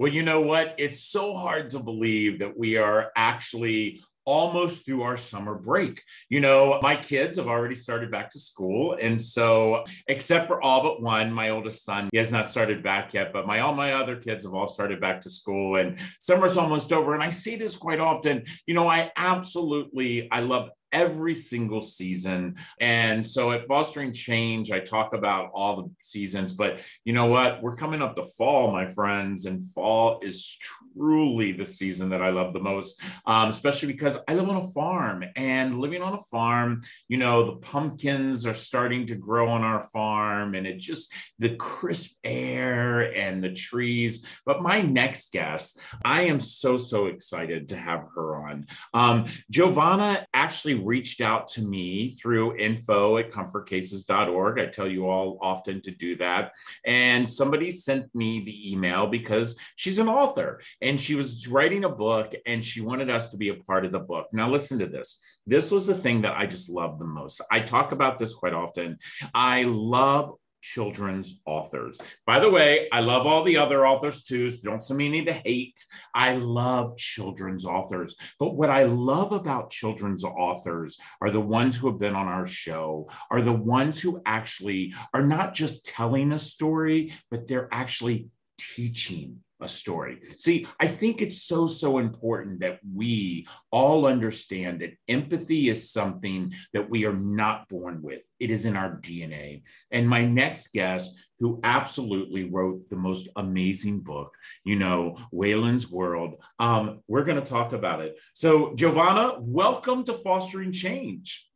Well, you know what? It's so hard to believe that we are actually almost through our summer break. You know, my kids have already started back to school. And so, except for all but one, my oldest son, he has not started back yet, but my all my other kids have all started back to school and summer's almost over. And I see this quite often. You know, I absolutely I love every single season. And so at Fostering Change, I talk about all the seasons, but you know what? We're coming up to fall, my friends, and fall is truly the season that I love the most, um, especially because I live on a farm and living on a farm, you know, the pumpkins are starting to grow on our farm and it just the crisp air and the trees. But my next guest, I am so, so excited to have her on. Um, Giovanna actually reached out to me through info at comfortcases.org. I tell you all often to do that. And somebody sent me the email because she's an author and she was writing a book and she wanted us to be a part of the book. Now, listen to this. This was the thing that I just love the most. I talk about this quite often. I love children's authors. By the way, I love all the other authors too. So don't send me any the hate. I love children's authors. But what I love about children's authors are the ones who have been on our show, are the ones who actually are not just telling a story, but they're actually teaching a story. See, I think it's so, so important that we all understand that empathy is something that we are not born with, it is in our DNA. And my next guest, who absolutely wrote the most amazing book, you know, Waylon's World, um, we're going to talk about it. So, Giovanna, welcome to Fostering Change.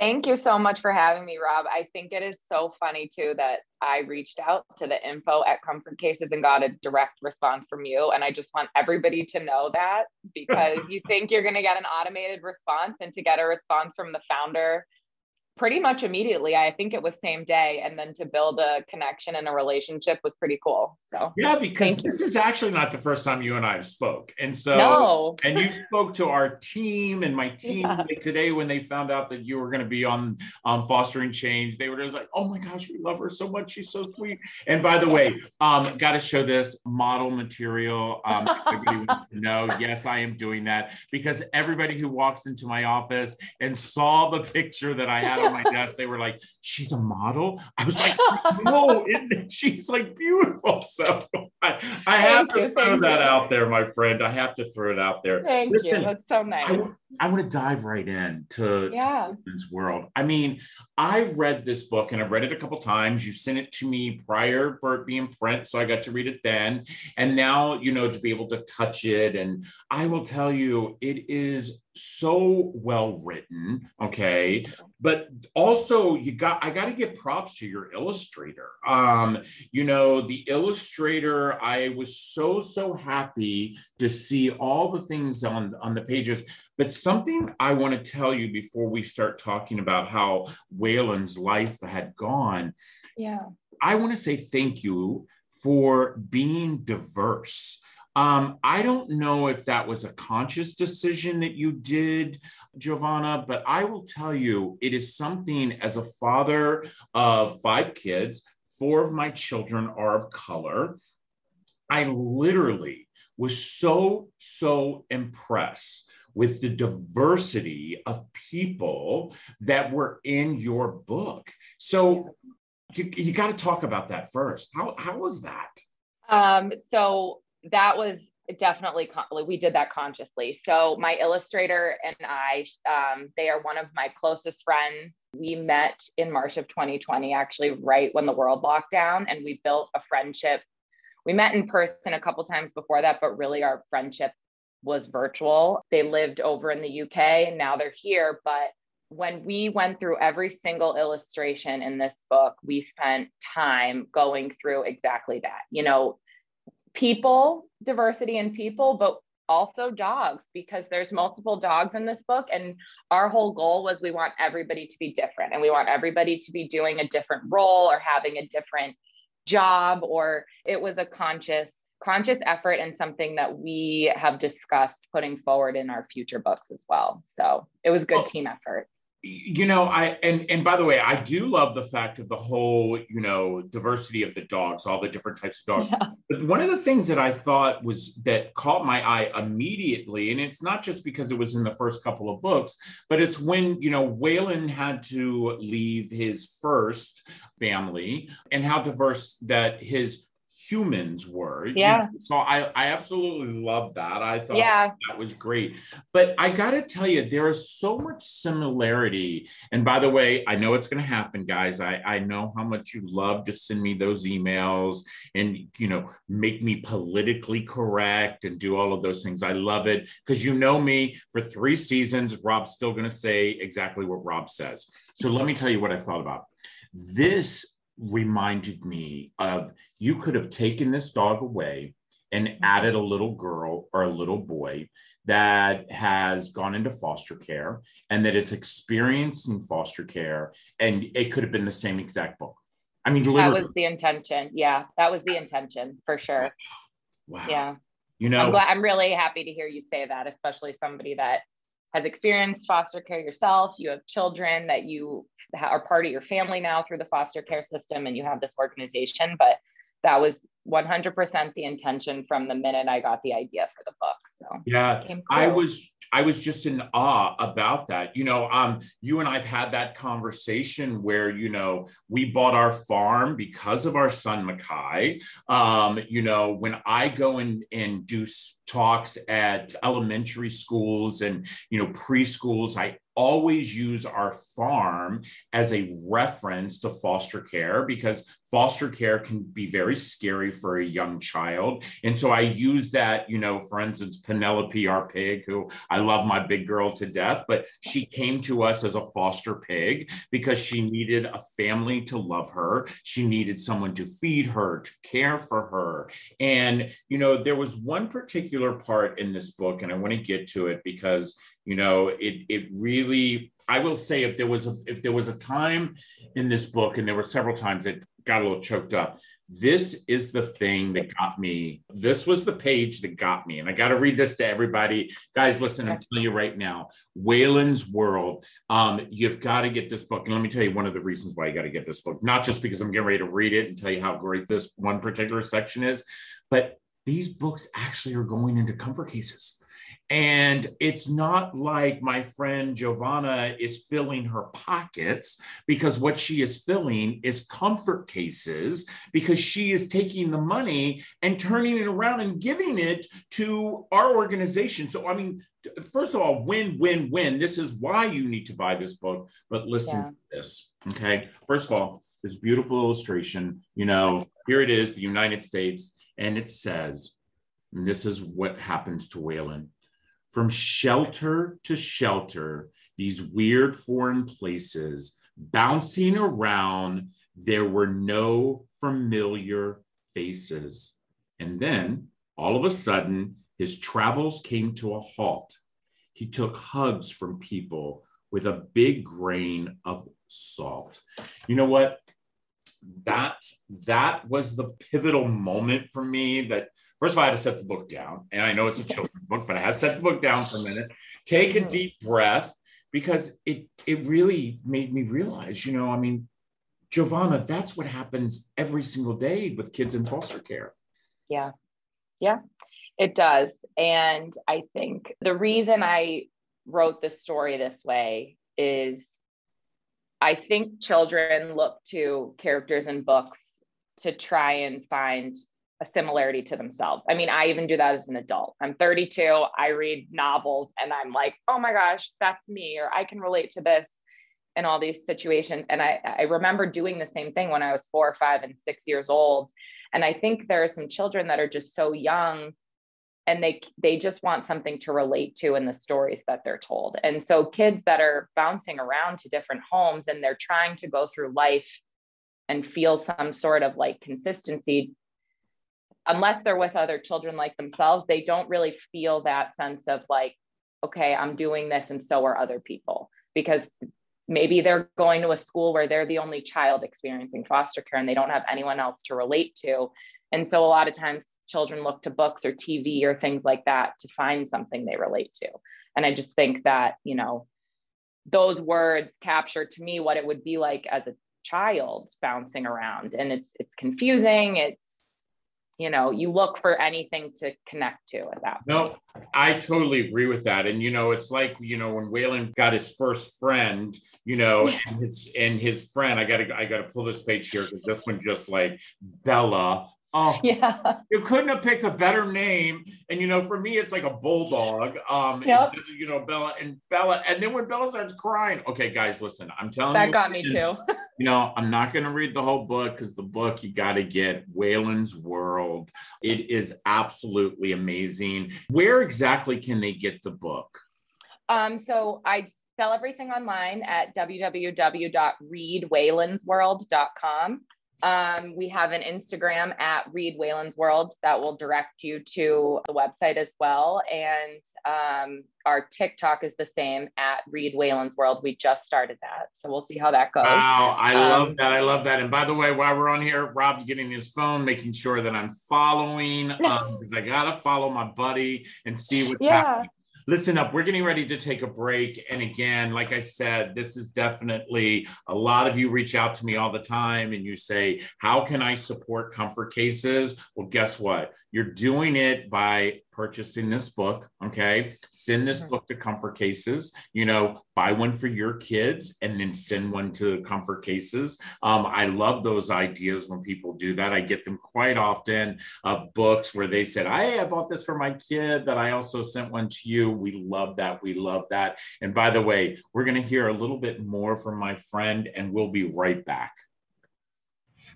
Thank you so much for having me, Rob. I think it is so funny too that I reached out to the info at Comfort Cases and got a direct response from you. And I just want everybody to know that because you think you're going to get an automated response and to get a response from the founder pretty much immediately. I think it was same day. And then to build a connection and a relationship was pretty cool. So yeah, because this you. is actually not the first time you and I have spoke. And so no. and you spoke to our team and my team yeah. today when they found out that you were going to be on um, fostering change. They were just like, oh my gosh, we love her so much. She's so sweet. And by the way, um, got to show this model material. Um, everybody wants to know. Yes, I am doing that because everybody who walks into my office and saw the picture that I had on my desk, they were like, "She's a model." I was like, "No, she's like beautiful." So I, I have to you, throw that you. out there, my friend. I have to throw it out there. Thank Listen, you. That's so nice. I, I want to dive right in to, yeah. this world. I mean, I read this book and I've read it a couple times. You sent it to me prior for it being print, so I got to read it then. And now, you know, to be able to touch it. And I will tell you, it is so well written okay but also you got i got to give props to your illustrator um you know the illustrator i was so so happy to see all the things on on the pages but something I want to tell you before we start talking about how Waylon's life had gone. Yeah. I want to say thank you for being diverse. Um, I don't know if that was a conscious decision that you did, Giovanna, but I will tell you it is something as a father of five kids, four of my children are of color. I literally was so, so impressed with the diversity of people that were in your book. So you, you got to talk about that first. How, how was that? Um, so that was definitely con- we did that consciously so my illustrator and i um, they are one of my closest friends we met in march of 2020 actually right when the world locked down and we built a friendship we met in person a couple times before that but really our friendship was virtual. They lived over in the UK and now they're here. But when we went through every single illustration in this book, we spent time going through exactly that. You know, people, diversity in people, but also dogs because there's multiple dogs in this book and our whole goal was we want everybody to be different and we want everybody to be doing a different role or having a different job or it was a conscious conscious effort and something that we have discussed putting forward in our future books as well. So it was good team effort. you know i and and by the way i do love the fact of the whole you know diversity of the dogs all the different types of dogs yeah. but one of the things that i thought was that caught my eye immediately and it's not just because it was in the first couple of books but it's when you know waylon had to leave his first family and how diverse that his humans were. Yeah. You know, so I, I absolutely love that. I thought yeah. that was great. But I got to tell you, there is so much similarity. And by the way, I know it's going to happen, guys. I, I know how much you love to send me those emails and, you know, make me politically correct and do all of those things. I love it because you know me for three seasons, Rob's still going to say exactly what Rob says. So let me tell you what I thought about. This reminded me of you could have taken this dog away and mm-hmm. added a little girl or a little boy that has gone into foster care and that is experiencing foster care and it could have been the same exact book. I mean literally. that was the intention. Yeah that was the intention for sure. Wow. Yeah. You know I'm, glad, I'm really happy to hear you say that especially somebody that has experienced foster care yourself, you have children that you are part of your family now through the foster care system, and you have this organization. But that was 100% the intention from the minute I got the idea for the book. So yeah, I was I was just in awe about that. You know, um, you and I've had that conversation where, you know, we bought our farm because of our son Makai. Um, you know, when I go and, and do talks at elementary schools and, you know, preschools, I always use our farm as a reference to foster care because foster care can be very scary for a young child. And so I use that, you know, for instance, Penelope, our pig, who I love my big girl to death, but she came to us as a foster pig because she needed a family to love her. She needed someone to feed her, to care for her. And, you know, there was one particular part in this book, and I want to get to it because you know it it really i will say if there was a if there was a time in this book and there were several times it got a little choked up this is the thing that got me this was the page that got me and i got to read this to everybody. Guys listen i'm telling you right now waylon's world um, you've got to get this book and let me tell you one of the reasons why you got to get this book not just because i'm getting ready to read it and tell you how great this one particular section is but these books actually are going into comfort cases and it's not like my friend Giovanna is filling her pockets because what she is filling is comfort cases because she is taking the money and turning it around and giving it to our organization. So, I mean, first of all, win, win, win. This is why you need to buy this book. But listen yeah. to this. Okay. First of all, this beautiful illustration, you know, here it is, the United States, and it says, and this is what happens to Waylon from shelter to shelter, these weird foreign places, bouncing around, there were no familiar faces. And then all of a sudden, his travels came to a halt. He took hugs from people with a big grain of salt. You know what? That that was the pivotal moment for me that First of all, I had to set the book down. And I know it's a children's book, but I had to set the book down for a minute, take a mm-hmm. deep breath, because it it really made me realize, you know, I mean, Giovanna, that's what happens every single day with kids in foster care. Yeah. Yeah, it does. And I think the reason I wrote the story this way is I think children look to characters in books to try and find a similarity to themselves. I mean, I even do that as an adult. I'm 32, I read novels and I'm like, oh my gosh, that's me, or I can relate to this in all these situations. And I, I remember doing the same thing when I was four five and six years old. And I think there are some children that are just so young and they they just want something to relate to in the stories that they're told. And so kids that are bouncing around to different homes and they're trying to go through life and feel some sort of like consistency unless they're with other children like themselves, they don't really feel that sense of like, okay, I'm doing this and so are other people because maybe they're going to a school where they're the only child experiencing foster care and they don't have anyone else to relate to. And so a lot of times children look to books or TV or things like that to find something they relate to. And I just think that, you know, those words capture to me what it would be like as a child bouncing around. And it's it's confusing. It's you know you look for anything to connect to at that no i totally agree with that. And you know it's like you know when waylon got his first friend you know and his and his friend i gotta i gotta pull this page here because this one just like bella Oh, yeah. You couldn't have picked a better name. And you know, for me, it's like a bulldog. Um, yep. and, you know, Bella and Bella, and then when Bella starts crying, okay, guys, listen, I'm telling that you, that got me too. you know, I'm not going to read the whole book because the book you got to get Waylon's World. It is absolutely amazing. Where exactly can they get the book? Um, so I sell everything online at www.readwaylonsworld.com. Um, we have an Instagram at Read Waylon's World that will direct you to the website as well. And um, our TikTok is the same at Read Waylon's World. We just started that. So we'll see how that goes. Wow. I um, love that. I love that. And by the way, while we're on here, Rob's getting his phone, making sure that I'm following because um, I got to follow my buddy and see what's yeah. happening listen up we're getting ready to take a break. And again like i said this is definitely a lot of you reach out to me all the time and you say how can i support comfort cases? Well guess what? You're doing it by purchasing this book. Okay. Send this mm-hmm. book to Comfort Cases. You know, buy one for your kids and then send one to Comfort Cases. Um, I love those ideas when people do that. I get them quite often of books where they said, Hey, I bought this for my kid, but I also sent one to you. We love that. We love that. And by the way, we're going to hear a little bit more from my friend, and we'll be right back.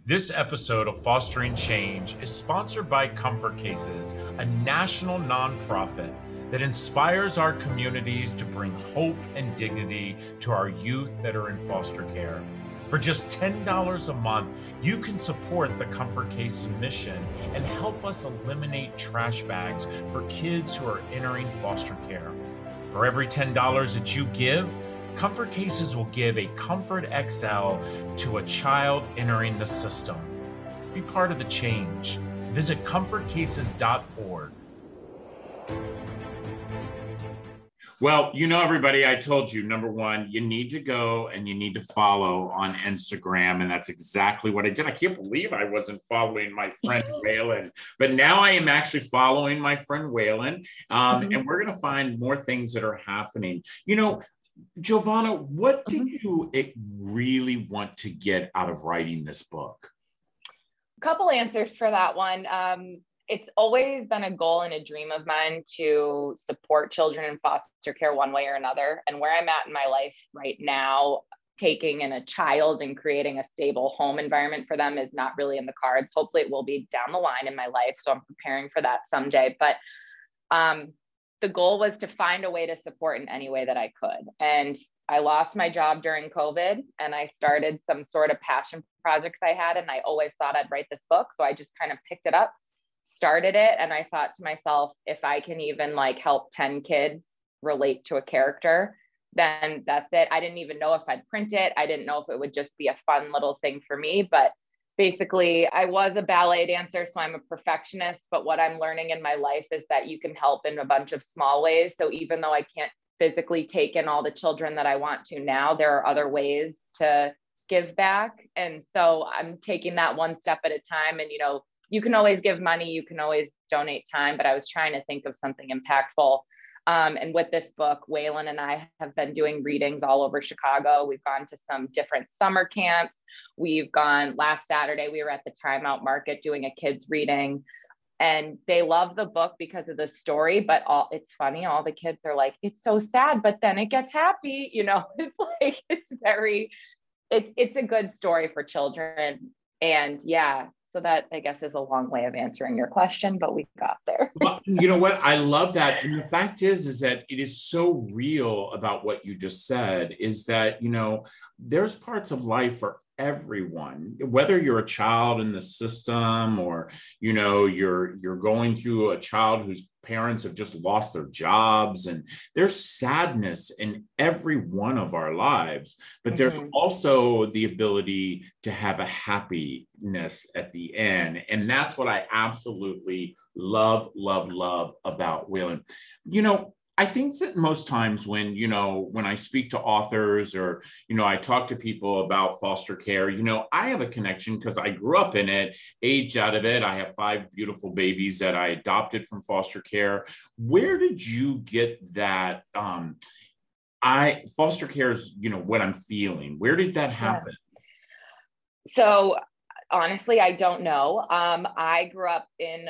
This episode of Fostering Change is sponsored by Comfort Cases, a national nonprofit that inspires our communities to bring hope and dignity to our youth that are in foster care. For just $10 a month, you can support the Comfort Case mission and help us eliminate trash bags for kids who are entering foster care. For every $10 that you give, Comfort Cases will give a Comfort XL to a child entering the system. Be part of the change. Visit comfortcases.org. Well, you know, everybody, I told you number one, you need to go and you need to follow on Instagram. And that's exactly what I did. I can't believe I wasn't following my friend Waylon, but now I am actually following my friend Waylon. Um, mm-hmm. And we're going to find more things that are happening. You know, Giovanna, what did mm-hmm. you really want to get out of writing this book? A couple answers for that one. Um, it's always been a goal and a dream of mine to support children in foster care one way or another. And where I'm at in my life right now, taking in a child and creating a stable home environment for them is not really in the cards. Hopefully, it will be down the line in my life. So I'm preparing for that someday. But um, the goal was to find a way to support in any way that I could. And I lost my job during COVID and I started some sort of passion projects I had. And I always thought I'd write this book. So I just kind of picked it up, started it. And I thought to myself, if I can even like help 10 kids relate to a character, then that's it. I didn't even know if I'd print it. I didn't know if it would just be a fun little thing for me. But basically I was a ballet dancer, so I'm a perfectionist. But what I'm learning in my life is that you can help in a bunch of small ways. So even though I can't physically take in all the children that I want to now, there are other ways to give back. And so I'm taking that one step at a time. And, you know, you can always give money, you can always donate time, but I was trying to think of something impactful um, and with this book, Waylon and I have been doing readings all over Chicago. We've gone to some different summer camps. We've gone last Saturday, we were at the Time Out Market doing a kids' reading. And they love the book because of the story, but all it's funny, all the kids are like, it's so sad, but then it gets happy. You know, it's like it's very it's it's a good story for children. And yeah, so that I guess is a long way of answering your question, but we got there. well, you know what? I love that. And the fact is, is that it is so real about what you just said, is that, you know, there's parts of life for everyone whether you're a child in the system or you know you're you're going through a child whose parents have just lost their jobs and there's sadness in every one of our lives but mm-hmm. there's also the ability to have a happiness at the end and that's what i absolutely love love love about Waylon you know I think that most times when, you know, when I speak to authors or, you know, I talk to people about foster care, you know, I have a connection because I grew up in it, aged out of it. I have five beautiful babies that I adopted from foster care. Where did you get that? Um, I foster care is, you know, what I'm feeling. Where did that happen? So honestly, I don't know. Um, I grew up in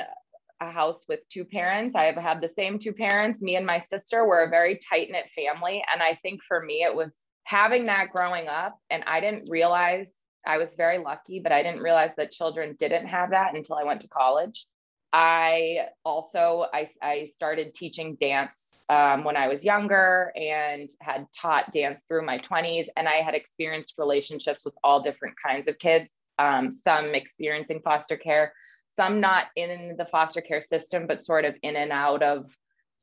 a house with two parents. I have had the same two parents. Me and my sister were a very tight knit family. And I think for me, it was having that growing up. And I didn't realize I was very lucky, but I didn't realize that children didn't have that until I went to college. I also I, I started teaching dance um, when I was younger and had taught dance through my 20s. And I had experienced relationships with all different kinds of kids, um, some experiencing foster care, some not in the foster care system, but sort of in and out of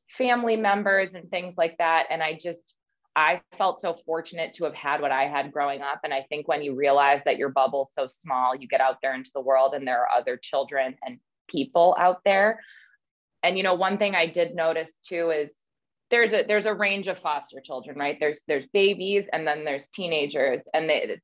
family members and things like that. And I just, I felt so fortunate to have had what I had growing up. And I think when you realize that your bubble's so small, you get out there into the world and there are other children and people out there. And you know, one thing I did notice too is there's a there's a range of foster children, right? There's there's babies and then there's teenagers, and they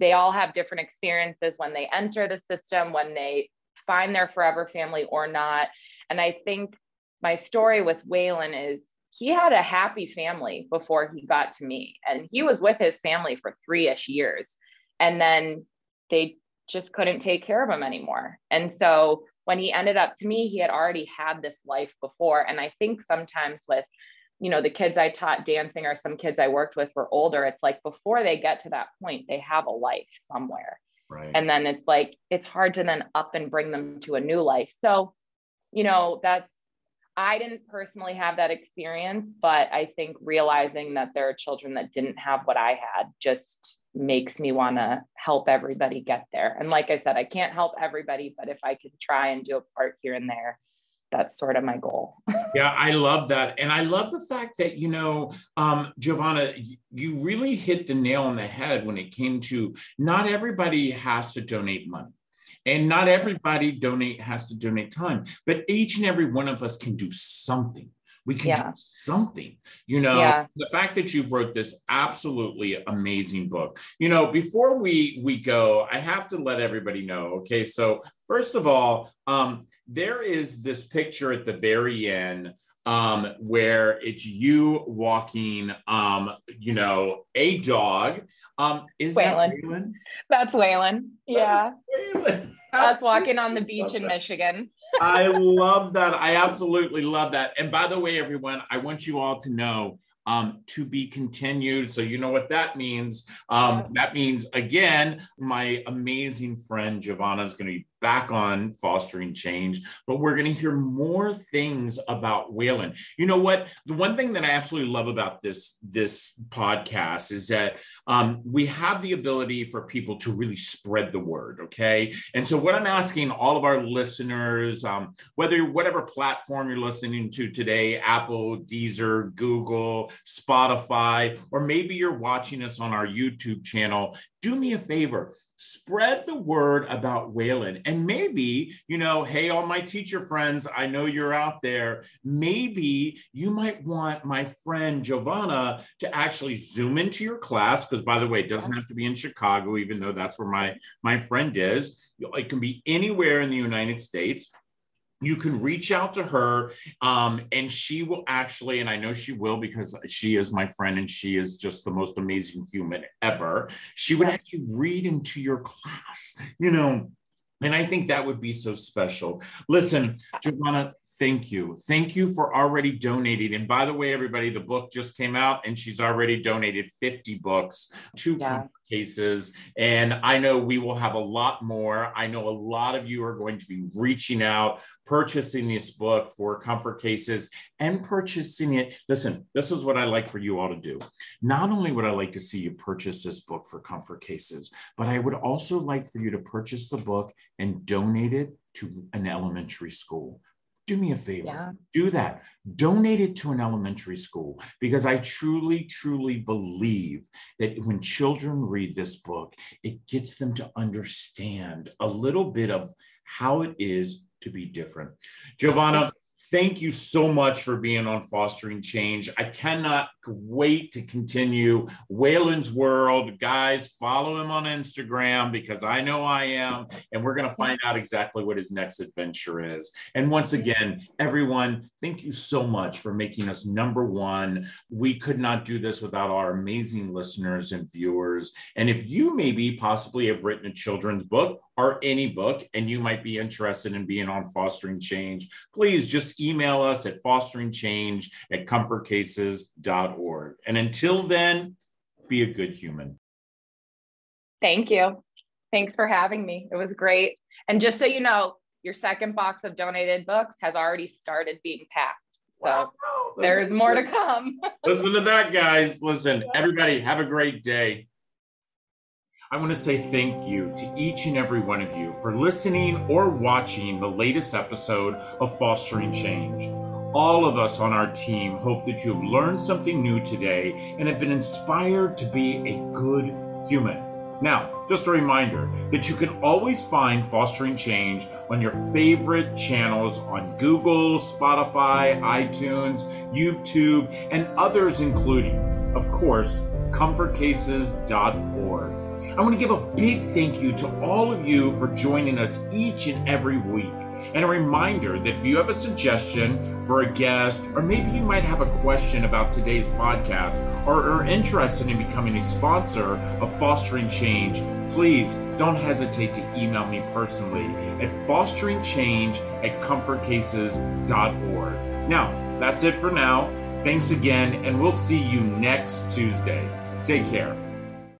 they all have different experiences when they enter the system, when they find their forever family or not. And I think my story with Waylon is he had a happy family before he got to me. And he was with his family for three ish years. And then they just couldn't take care of him anymore. And so when he ended up to me, he had already had this life before. And I think sometimes with, you know, the kids I taught dancing or some kids I worked with were older, it's like before they get to that point, they have a life somewhere. Right. And then it's like, it's hard to then up and bring them to a new life. So, you know, that's, I didn't personally have that experience, but I think realizing that there are children that didn't have what I had just makes me want to help everybody get there. And like I said, I can't help everybody, but if I could try and do a part here and there, that's sort of my goal. yeah, I love that. And I love the fact that, you know, um, Giovanna, you really hit the nail on the head when it came to not everybody has to donate money. And not everybody donate has to donate time, but each and every one of us can do something we can yeah. do something you know yeah. the fact that you wrote this absolutely amazing book you know before we we go i have to let everybody know okay so first of all um there is this picture at the very end um, where it's you walking, um, you know, a dog. Um, is Waylon. that Waylon? That's Waylon. Yeah. Waylon. Us walking on the beach in Michigan. I love that. I absolutely love that. And by the way, everyone, I want you all to know um, to be continued. So you know what that means. Um, that means again, my amazing friend Giovanna is going to be back on fostering change, but we're going to hear more things about Waylon. You know what? The one thing that I absolutely love about this this podcast is that um, we have the ability for people to really spread the word. Okay, and so what I'm asking all of our listeners, um, whether whatever platform you're listening to today, Apple, Deezer, Google, Spotify, or maybe you're watching us on our YouTube channel, do me a favor spread the word about Waylon. And maybe, you know, hey, all my teacher friends, I know you're out there. Maybe you might want my friend Giovanna to actually zoom into your class. Because by the way, it doesn't have to be in Chicago, even though that's where my, my friend is. It can be anywhere in the United States you can reach out to her um, and she will actually and i know she will because she is my friend and she is just the most amazing human ever she would actually read into your class you know and I think that would be so special. Listen, Giovanna, thank you. Thank you for already donating. And by the way, everybody, the book just came out and she's already donated 50 books, to yeah. Cases. And I know we will have a lot more. I know a lot of you are going to be reaching out, purchasing this book for comfort cases and purchasing it. Listen, this is what I like for you all to do. Not only would I like to see you purchase this book for comfort cases, but I would also like for you to purchase the book and donate it to an elementary school do me a favor. Yeah. do that. Donate it to an elementary school because i truly truly believe that when children read this book it gets them to understand a little bit of how it is to be different. Giovanna Thank you so much for being on Fostering Change. I cannot wait to continue Waylon's World. Guys, follow him on Instagram because I know I am, and we're going to find out exactly what his next adventure is. And once again, everyone, thank you so much for making us number one. We could not do this without our amazing listeners and viewers. And if you maybe possibly have written a children's book or any book and you might be interested in being on Fostering Change, please just email us at fosteringchange at comfortcases.org. And until then, be a good human. Thank you. Thanks for having me. It was great. And just so you know, your second box of donated books has already started being packed. So wow. there's more to come. Listen to that, guys. Listen, everybody, have a great day. I want to say thank you to each and every one of you for listening or watching the latest episode of Fostering Change. All of us on our team hope that you have learned something new today and have been inspired to be a good human. Now, just a reminder that you can always find Fostering Change on your favorite channels on Google, Spotify, iTunes, YouTube, and others, including, of course, comfortcases.org. I want to give a big thank you to all of you for joining us each and every week. And a reminder that if you have a suggestion for a guest, or maybe you might have a question about today's podcast, or are interested in becoming a sponsor of Fostering Change, please don't hesitate to email me personally at fosteringchange at comfortcases.org. Now, that's it for now. Thanks again, and we'll see you next Tuesday. Take care.